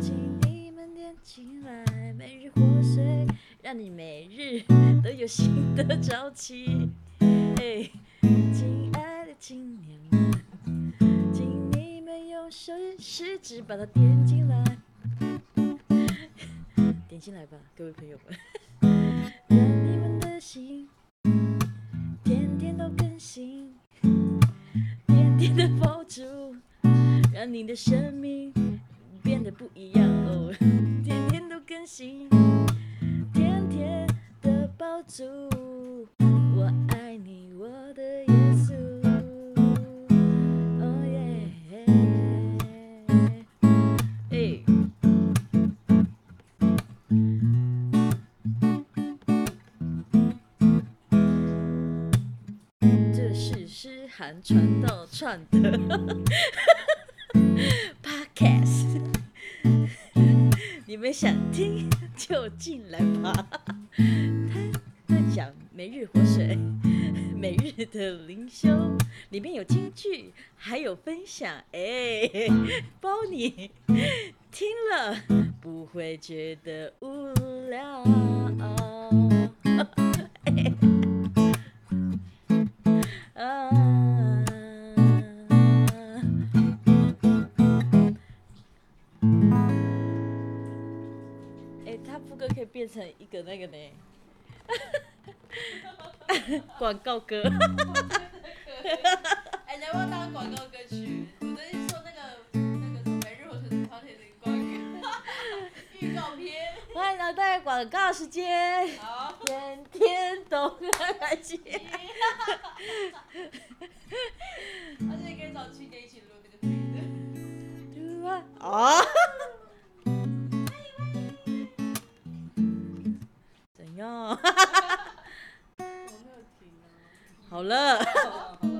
请你们点进来每日喝水让你每日都有新的朝气。嘿亲爱的青年们请你们用手食指把它点进来。点进来吧各位朋友们。让你们的心天天都更新甜甜的爆竹让你的生命变得不一样哦，天天都更新，甜甜的抱住，我爱你，我的耶稣，哦耶，哎。这是诗涵传道串的 podcast，你们想听就进来吧。他在讲每日活水，每日的灵修，里面有京剧，还有分享，哎，包你听了不会觉得无聊。副歌可以变成一个那个呢，广告歌。哎，能不能当广告歌曲？我说那个那个什么每日的广告预告片。欢迎来到广告时间，好，天天都来接。而且可以找七姐一起录那个剧的。啊！好了，